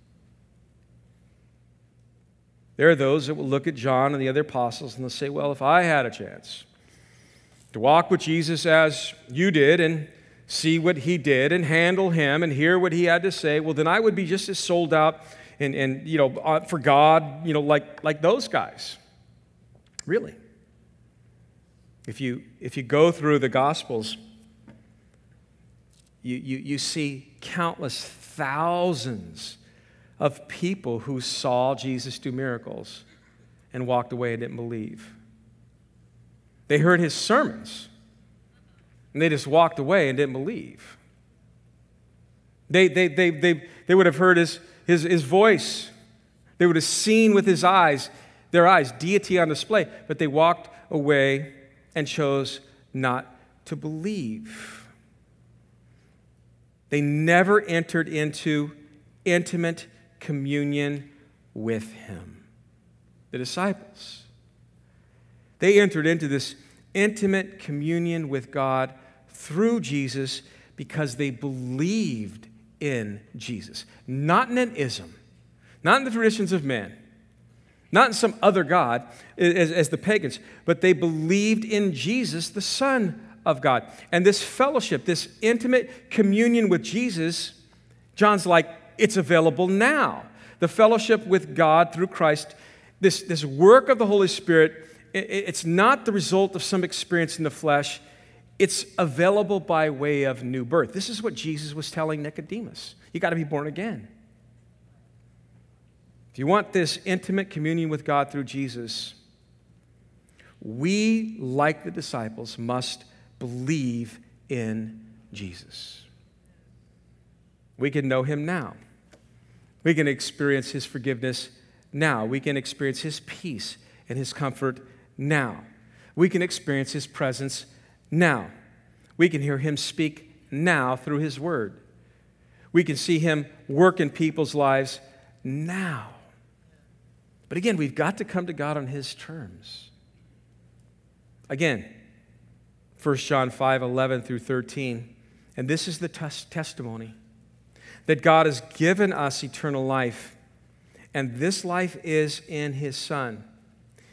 There are those that will look at John and the other apostles and they'll say, Well, if I had a chance to walk with Jesus as you did and see what he did and handle him and hear what he had to say, well, then I would be just as sold out and, and you know, uh, for God, you know, like, like those guys. Really. If you, if you go through the Gospels, you, you, you see countless thousands of people who saw Jesus do miracles and walked away and didn't believe. They heard his sermons and they just walked away and didn't believe. They, they, they, they, they would have heard his, his, his voice. They would have seen with his eyes, their eyes, deity on display, but they walked away and chose not to believe. They never entered into intimate communion with him. The disciples. They entered into this intimate communion with God through Jesus because they believed in Jesus. Not in an ism, not in the traditions of men, not in some other God as, as the pagans, but they believed in Jesus, the Son of God. And this fellowship, this intimate communion with Jesus, John's like, it's available now. The fellowship with God through Christ, this, this work of the Holy Spirit, it, it's not the result of some experience in the flesh it's available by way of new birth. This is what Jesus was telling Nicodemus. You got to be born again. If you want this intimate communion with God through Jesus, we, like the disciples, must believe in Jesus. We can know him now. We can experience his forgiveness now. We can experience his peace and his comfort now. We can experience his presence now. We can hear him speak now through his word. We can see him work in people's lives now. But again, we've got to come to God on his terms. Again, 1 John 5 11 through 13. And this is the tes- testimony that God has given us eternal life, and this life is in his Son.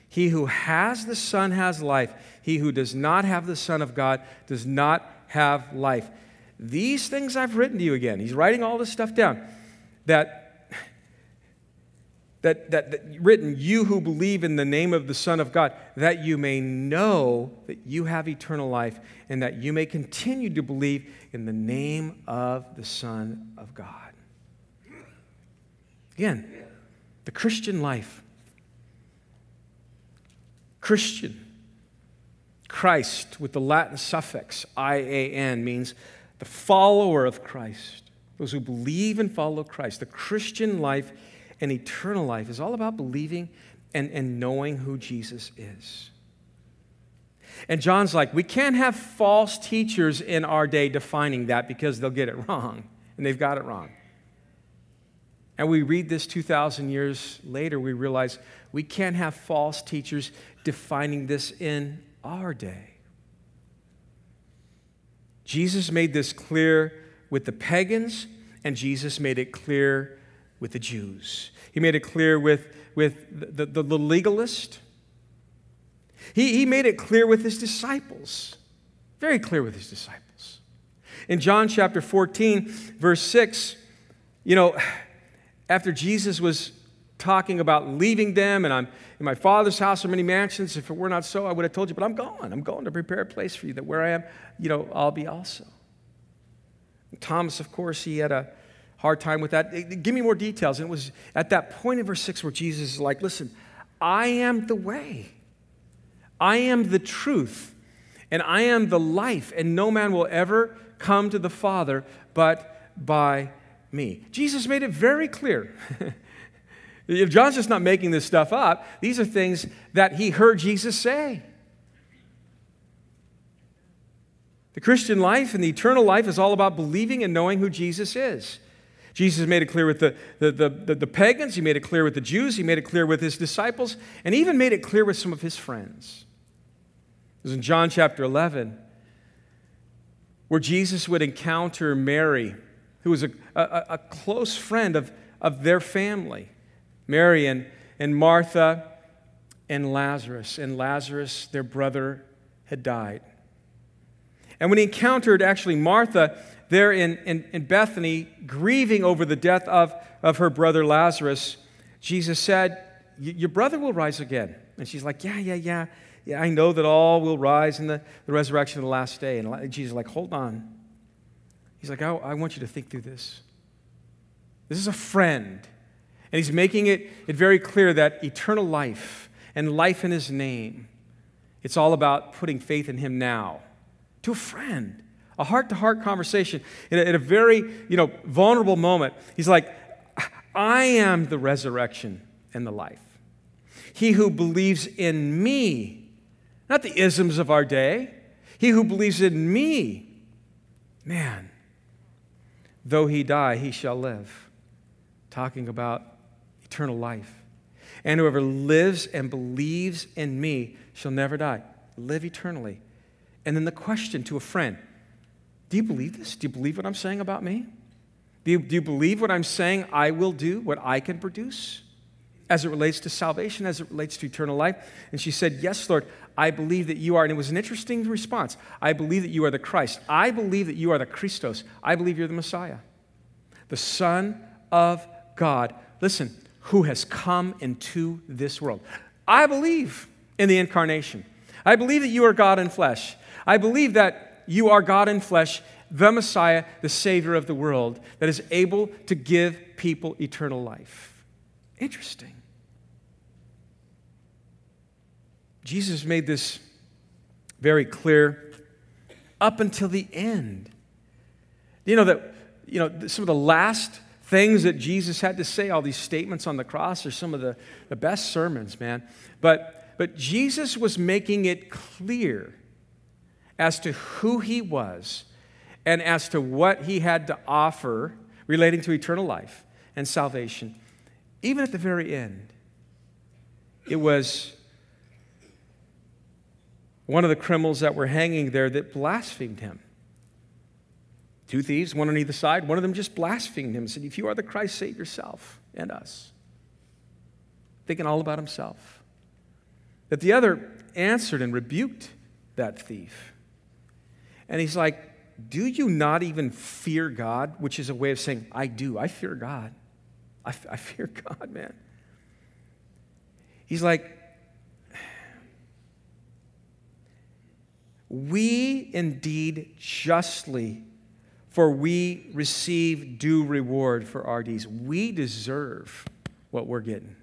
He who has the Son has life. He who does not have the Son of God does not have life. These things I've written to you again. He's writing all this stuff down. That, that, that, that written, you who believe in the name of the Son of God, that you may know that you have eternal life and that you may continue to believe in the name of the Son of God. Again, the Christian life Christian. Christ, with the Latin suffix IAN, means the follower of Christ, those who believe and follow Christ. The Christian life and eternal life is all about believing and, and knowing who Jesus is. And John's like, we can't have false teachers in our day defining that because they'll get it wrong, and they've got it wrong. And we read this 2,000 years later, we realize we can't have false teachers defining this in our day. Jesus made this clear with the pagans, and Jesus made it clear with the Jews. He made it clear with, with the, the, the legalist. He, he made it clear with his disciples, very clear with his disciples. In John chapter 14, verse 6, you know, after Jesus was talking about leaving them, and I'm in my father's house are many mansions. If it were not so, I would have told you, but I'm gone. I'm going to prepare a place for you that where I am, you know, I'll be also. Thomas, of course, he had a hard time with that. Give me more details. And it was at that point in verse 6 where Jesus is like, listen, I am the way, I am the truth, and I am the life, and no man will ever come to the Father but by me. Jesus made it very clear. If John's just not making this stuff up, these are things that he heard Jesus say. The Christian life and the eternal life is all about believing and knowing who Jesus is. Jesus made it clear with the, the, the, the, the pagans, he made it clear with the Jews, he made it clear with his disciples, and even made it clear with some of his friends. It was in John chapter 11 where Jesus would encounter Mary, who was a, a, a close friend of, of their family. Mary and, and Martha and Lazarus. And Lazarus, their brother, had died. And when he encountered actually Martha there in, in, in, Bethany, grieving over the death of, of her brother Lazarus, Jesus said, Your brother will rise again. And she's like, Yeah, yeah, yeah. Yeah, I know that all will rise in the, the resurrection of the last day. And Jesus is like, Hold on. He's like, I, I want you to think through this. This is a friend. And he's making it, it very clear that eternal life and life in his name, it's all about putting faith in him now. To a friend, a heart to heart conversation in a, in a very you know, vulnerable moment. He's like, I am the resurrection and the life. He who believes in me, not the isms of our day, he who believes in me, man, though he die, he shall live. Talking about eternal life. And whoever lives and believes in me shall never die, live eternally. And then the question to a friend Do you believe this? Do you believe what I'm saying about me? Do you, do you believe what I'm saying I will do, what I can produce? As it relates to salvation, as it relates to eternal life. And she said, Yes, Lord, I believe that you are. And it was an interesting response. I believe that you are the Christ. I believe that you are the Christos. I believe you're the Messiah, the Son of God. Listen, who has come into this world. I believe in the incarnation. I believe that you are God in flesh. I believe that you are God in flesh, the Messiah, the Savior of the world, that is able to give people eternal life. Interesting. Jesus made this very clear up until the end. You know that you know some of the last things that Jesus had to say, all these statements on the cross, are some of the, the best sermons, man. But, but Jesus was making it clear as to who he was and as to what he had to offer relating to eternal life and salvation. Even at the very end, it was one of the criminals that were hanging there that blasphemed him. Two thieves, one on either side. One of them just blasphemed him and said, If you are the Christ, save yourself and us. Thinking all about himself. That the other answered and rebuked that thief. And he's like, Do you not even fear God? Which is a way of saying, I do. I fear God. I, I fear God, man. He's like, We indeed justly for we receive due reward for our deeds. We deserve what we're getting.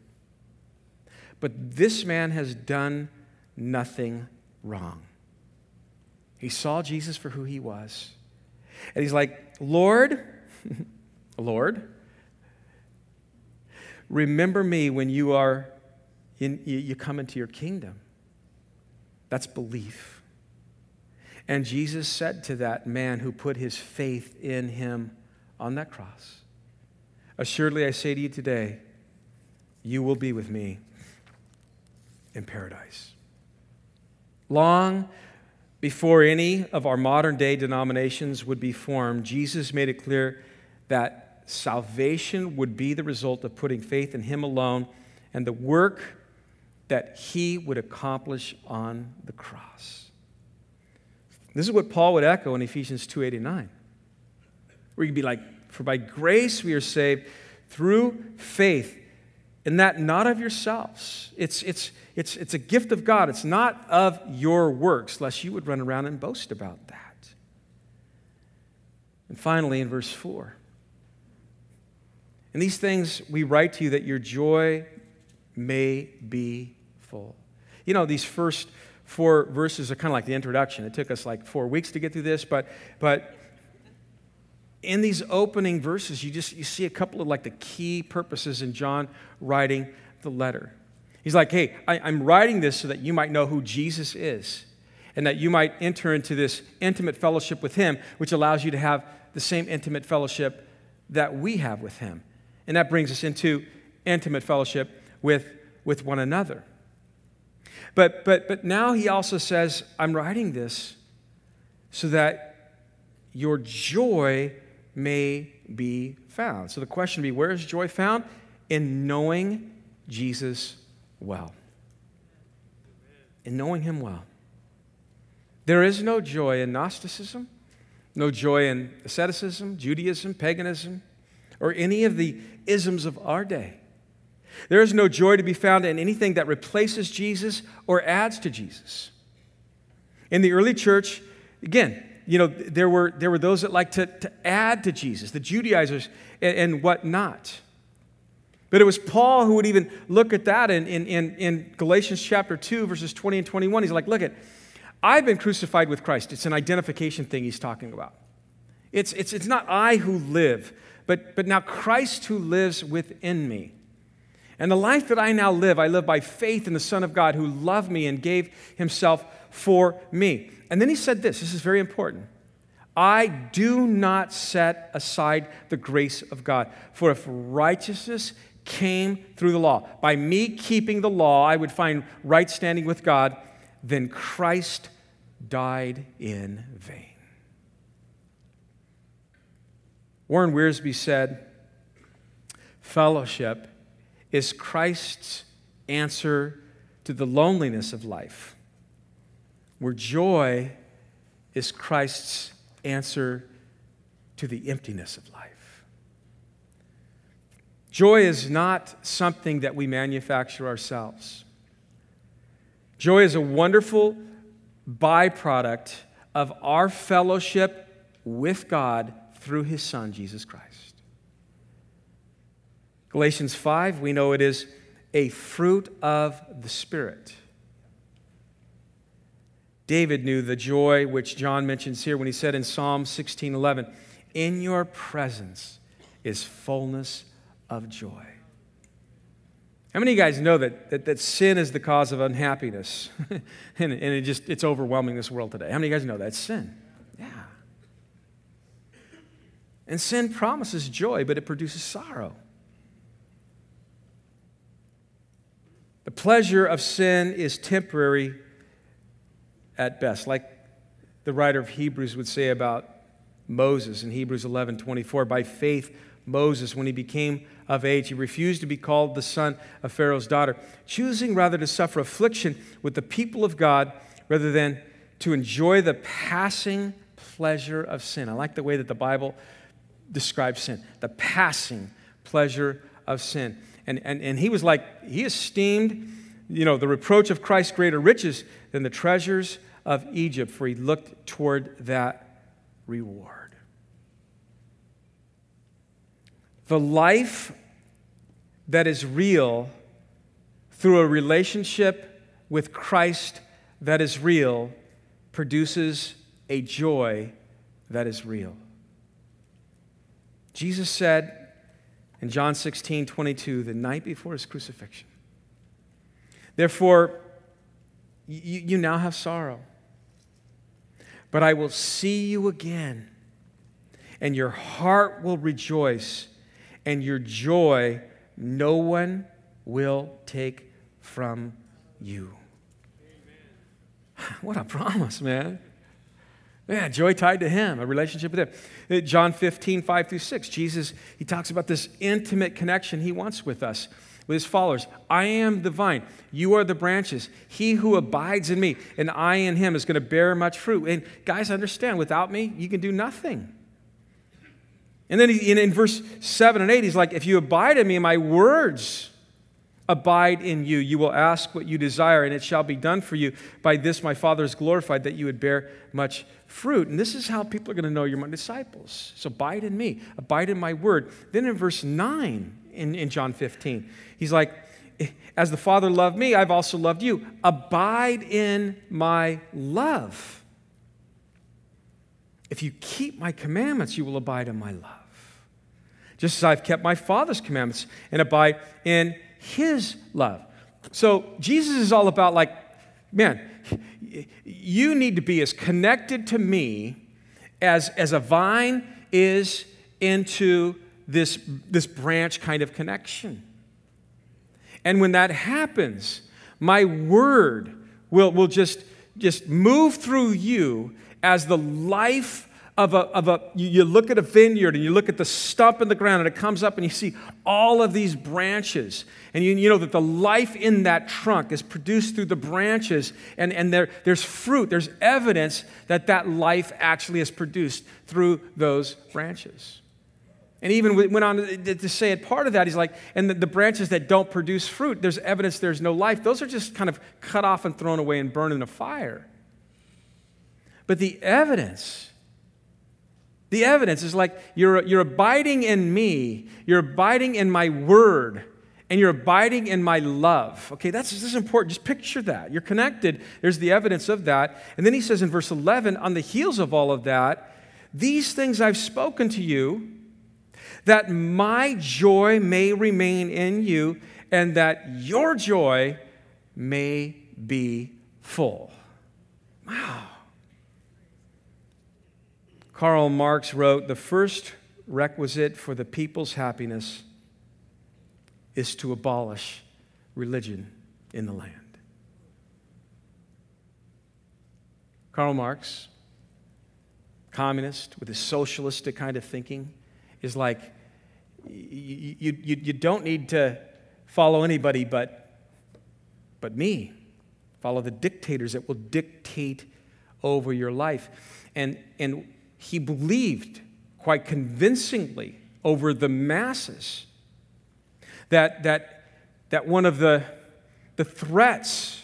But this man has done nothing wrong. He saw Jesus for who he was. And he's like, Lord, Lord, remember me when you are in, you come into your kingdom. That's belief. And Jesus said to that man who put his faith in him on that cross, Assuredly, I say to you today, you will be with me in paradise. Long before any of our modern day denominations would be formed, Jesus made it clear that salvation would be the result of putting faith in Him alone and the work that He would accomplish on the cross. This is what Paul would echo in Ephesians 2:89. Where you'd be like, for by grace we are saved through faith, and that not of yourselves. It's, it's, it's, it's a gift of God. It's not of your works, lest you would run around and boast about that. And finally, in verse 4, and these things we write to you that your joy may be full. You know, these first four verses are kind of like the introduction. It took us like four weeks to get through this, but, but in these opening verses, you just you see a couple of like the key purposes in John writing the letter. He's like, hey, I, I'm writing this so that you might know who Jesus is and that you might enter into this intimate fellowship with him, which allows you to have the same intimate fellowship that we have with him. And that brings us into intimate fellowship with, with one another. But, but, but now he also says, I'm writing this so that your joy may be found. So the question would be where is joy found? In knowing Jesus well. In knowing him well. There is no joy in Gnosticism, no joy in asceticism, Judaism, paganism, or any of the isms of our day. There is no joy to be found in anything that replaces Jesus or adds to Jesus. In the early church, again, you know, there were, there were those that liked to, to add to Jesus, the Judaizers and, and whatnot. But it was Paul who would even look at that in, in, in, Galatians chapter 2, verses 20 and 21. He's like, look at, I've been crucified with Christ. It's an identification thing he's talking about. It's, it's, it's not I who live, but, but now Christ who lives within me. And the life that I now live, I live by faith in the Son of God who loved me and gave himself for me. And then he said this this is very important. I do not set aside the grace of God. For if righteousness came through the law, by me keeping the law, I would find right standing with God, then Christ died in vain. Warren Wiersbe said, Fellowship is Christ's answer to the loneliness of life where joy is Christ's answer to the emptiness of life. Joy is not something that we manufacture ourselves. Joy is a wonderful byproduct of our fellowship with God through His Son, Jesus Christ. Galatians 5, we know it is a fruit of the Spirit. David knew the joy which John mentions here when he said in Psalm 16:11, "In your presence is fullness of joy." How many of you guys know that, that, that sin is the cause of unhappiness? and, and it just it's overwhelming this world today. How many of you guys know that? Sin. Yeah. And sin promises joy, but it produces sorrow. The pleasure of sin is temporary at best, like the writer of Hebrews would say about Moses in Hebrews 11 24. By faith, Moses, when he became of age, he refused to be called the son of Pharaoh's daughter, choosing rather to suffer affliction with the people of God rather than to enjoy the passing pleasure of sin. I like the way that the Bible describes sin the passing pleasure of sin. And, and, and he was like, he esteemed, you know, the reproach of Christ's greater riches than the treasures of Egypt, for he looked toward that reward. The life that is real through a relationship with Christ that is real produces a joy that is real. Jesus said in John 16, 22, the night before his crucifixion, Therefore, you, you now have sorrow but I will see you again, and your heart will rejoice, and your joy no one will take from you. Amen. What a promise, man. Yeah, joy tied to him, a relationship with him. Uh, John 15, 5 through 6, Jesus, he talks about this intimate connection he wants with us, with his followers. I am the vine, you are the branches. He who abides in me and I in him is going to bear much fruit. And guys, understand, without me, you can do nothing. And then he, in, in verse 7 and 8, he's like, If you abide in me, my words abide in you. You will ask what you desire, and it shall be done for you. By this my Father is glorified, that you would bear much fruit. And this is how people are going to know you're my disciples. So abide in me, abide in my word. Then in verse 9 in, in John 15, he's like, As the Father loved me, I've also loved you. Abide in my love. If you keep my commandments, you will abide in my love. Just as I've kept my Father's commandments and abide in his love. So Jesus is all about, like, man, you need to be as connected to me as, as a vine is into this, this branch kind of connection. And when that happens, my word will, will just, just move through you as the life of a, of a you look at a vineyard and you look at the stump in the ground and it comes up and you see all of these branches. And you, you know that the life in that trunk is produced through the branches and, and there, there's fruit there's evidence that that life actually is produced through those branches. And even went on to say it part of that he's like and the, the branches that don't produce fruit there's evidence there's no life. Those are just kind of cut off and thrown away and burned in a fire. But the evidence the evidence is like you're, you're abiding in me, you're abiding in my word, and you're abiding in my love. Okay, that's this is important. Just picture that. You're connected. There's the evidence of that. And then he says in verse 11, on the heels of all of that, these things I've spoken to you, that my joy may remain in you, and that your joy may be full. Wow. Karl Marx wrote The first requisite for the people's happiness is to abolish religion in the land. Karl Marx, communist with his socialistic kind of thinking, is like you, you, you don't need to follow anybody but, but me. Follow the dictators that will dictate over your life. And, and he believed quite convincingly over the masses that, that, that one of the, the threats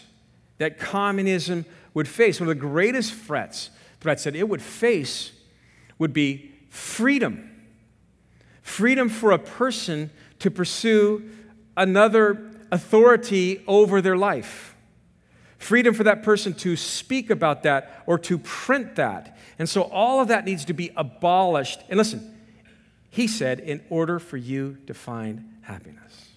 that communism would face, one of the greatest threats, threats that it would face, would be freedom. Freedom for a person to pursue another authority over their life freedom for that person to speak about that or to print that. And so all of that needs to be abolished. And listen, he said, in order for you to find happiness.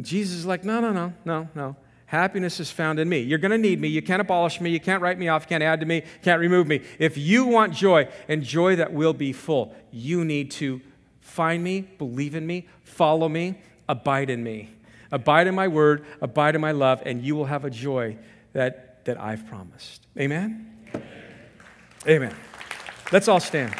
Jesus is like, no, no, no, no, no. Happiness is found in me. You're going to need me. You can't abolish me. You can't write me off. You can't add to me. You can't remove me. If you want joy and joy that will be full, you need to find me, believe in me, follow me, abide in me. Abide in my word, abide in my love, and you will have a joy that, that I've promised. Amen? Amen. Amen. Let's all stand.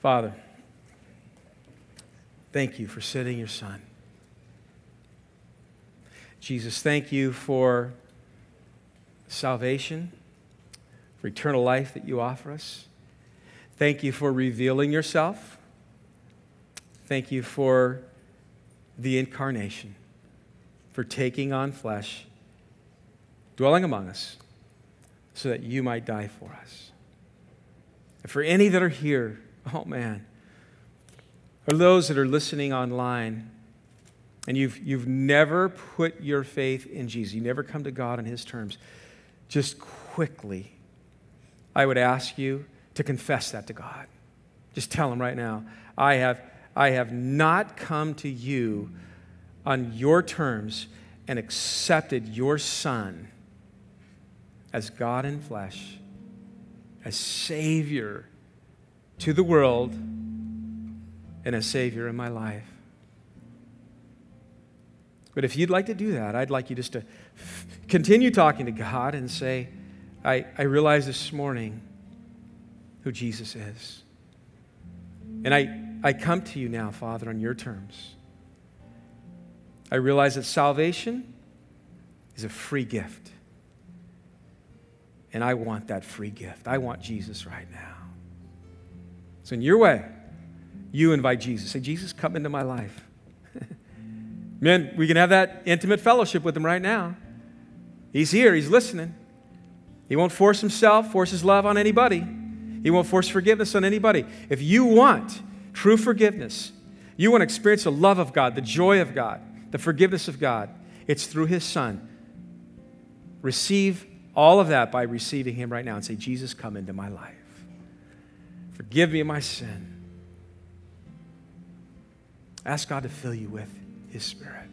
Father, thank you for sending your son. Jesus, thank you for salvation, for eternal life that you offer us. Thank you for revealing yourself. Thank you for the incarnation, for taking on flesh, dwelling among us, so that you might die for us. And for any that are here, oh man, or those that are listening online, and you've, you've never put your faith in Jesus, you never come to God on His terms just quickly, I would ask you to confess that to God. Just tell Him right now, I have, I have not come to you on your terms and accepted your Son as God in flesh, as Savior to the world, and as Savior in my life. But if you'd like to do that, I'd like you just to continue talking to God and say, I, I realize this morning who Jesus is. And I, I come to you now, Father, on your terms. I realize that salvation is a free gift. And I want that free gift. I want Jesus right now. So, in your way, you invite Jesus. Say, Jesus, come into my life. Men, we can have that intimate fellowship with him right now. He's here, he's listening. He won't force himself, force his love on anybody. He won't force forgiveness on anybody. If you want true forgiveness, you want to experience the love of God, the joy of God, the forgiveness of God, it's through his son. Receive all of that by receiving him right now and say, Jesus, come into my life. Forgive me my sin. Ask God to fill you with his spirit.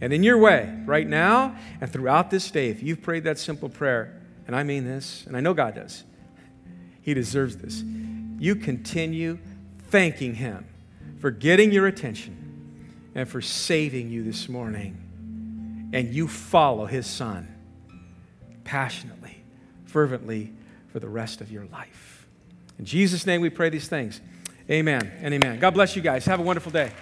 And in your way, right now and throughout this day, if you've prayed that simple prayer, and I mean this, and I know God does, He deserves this. You continue thanking Him for getting your attention and for saving you this morning. And you follow His Son passionately, fervently for the rest of your life. In Jesus' name we pray these things. Amen and amen. God bless you guys. Have a wonderful day.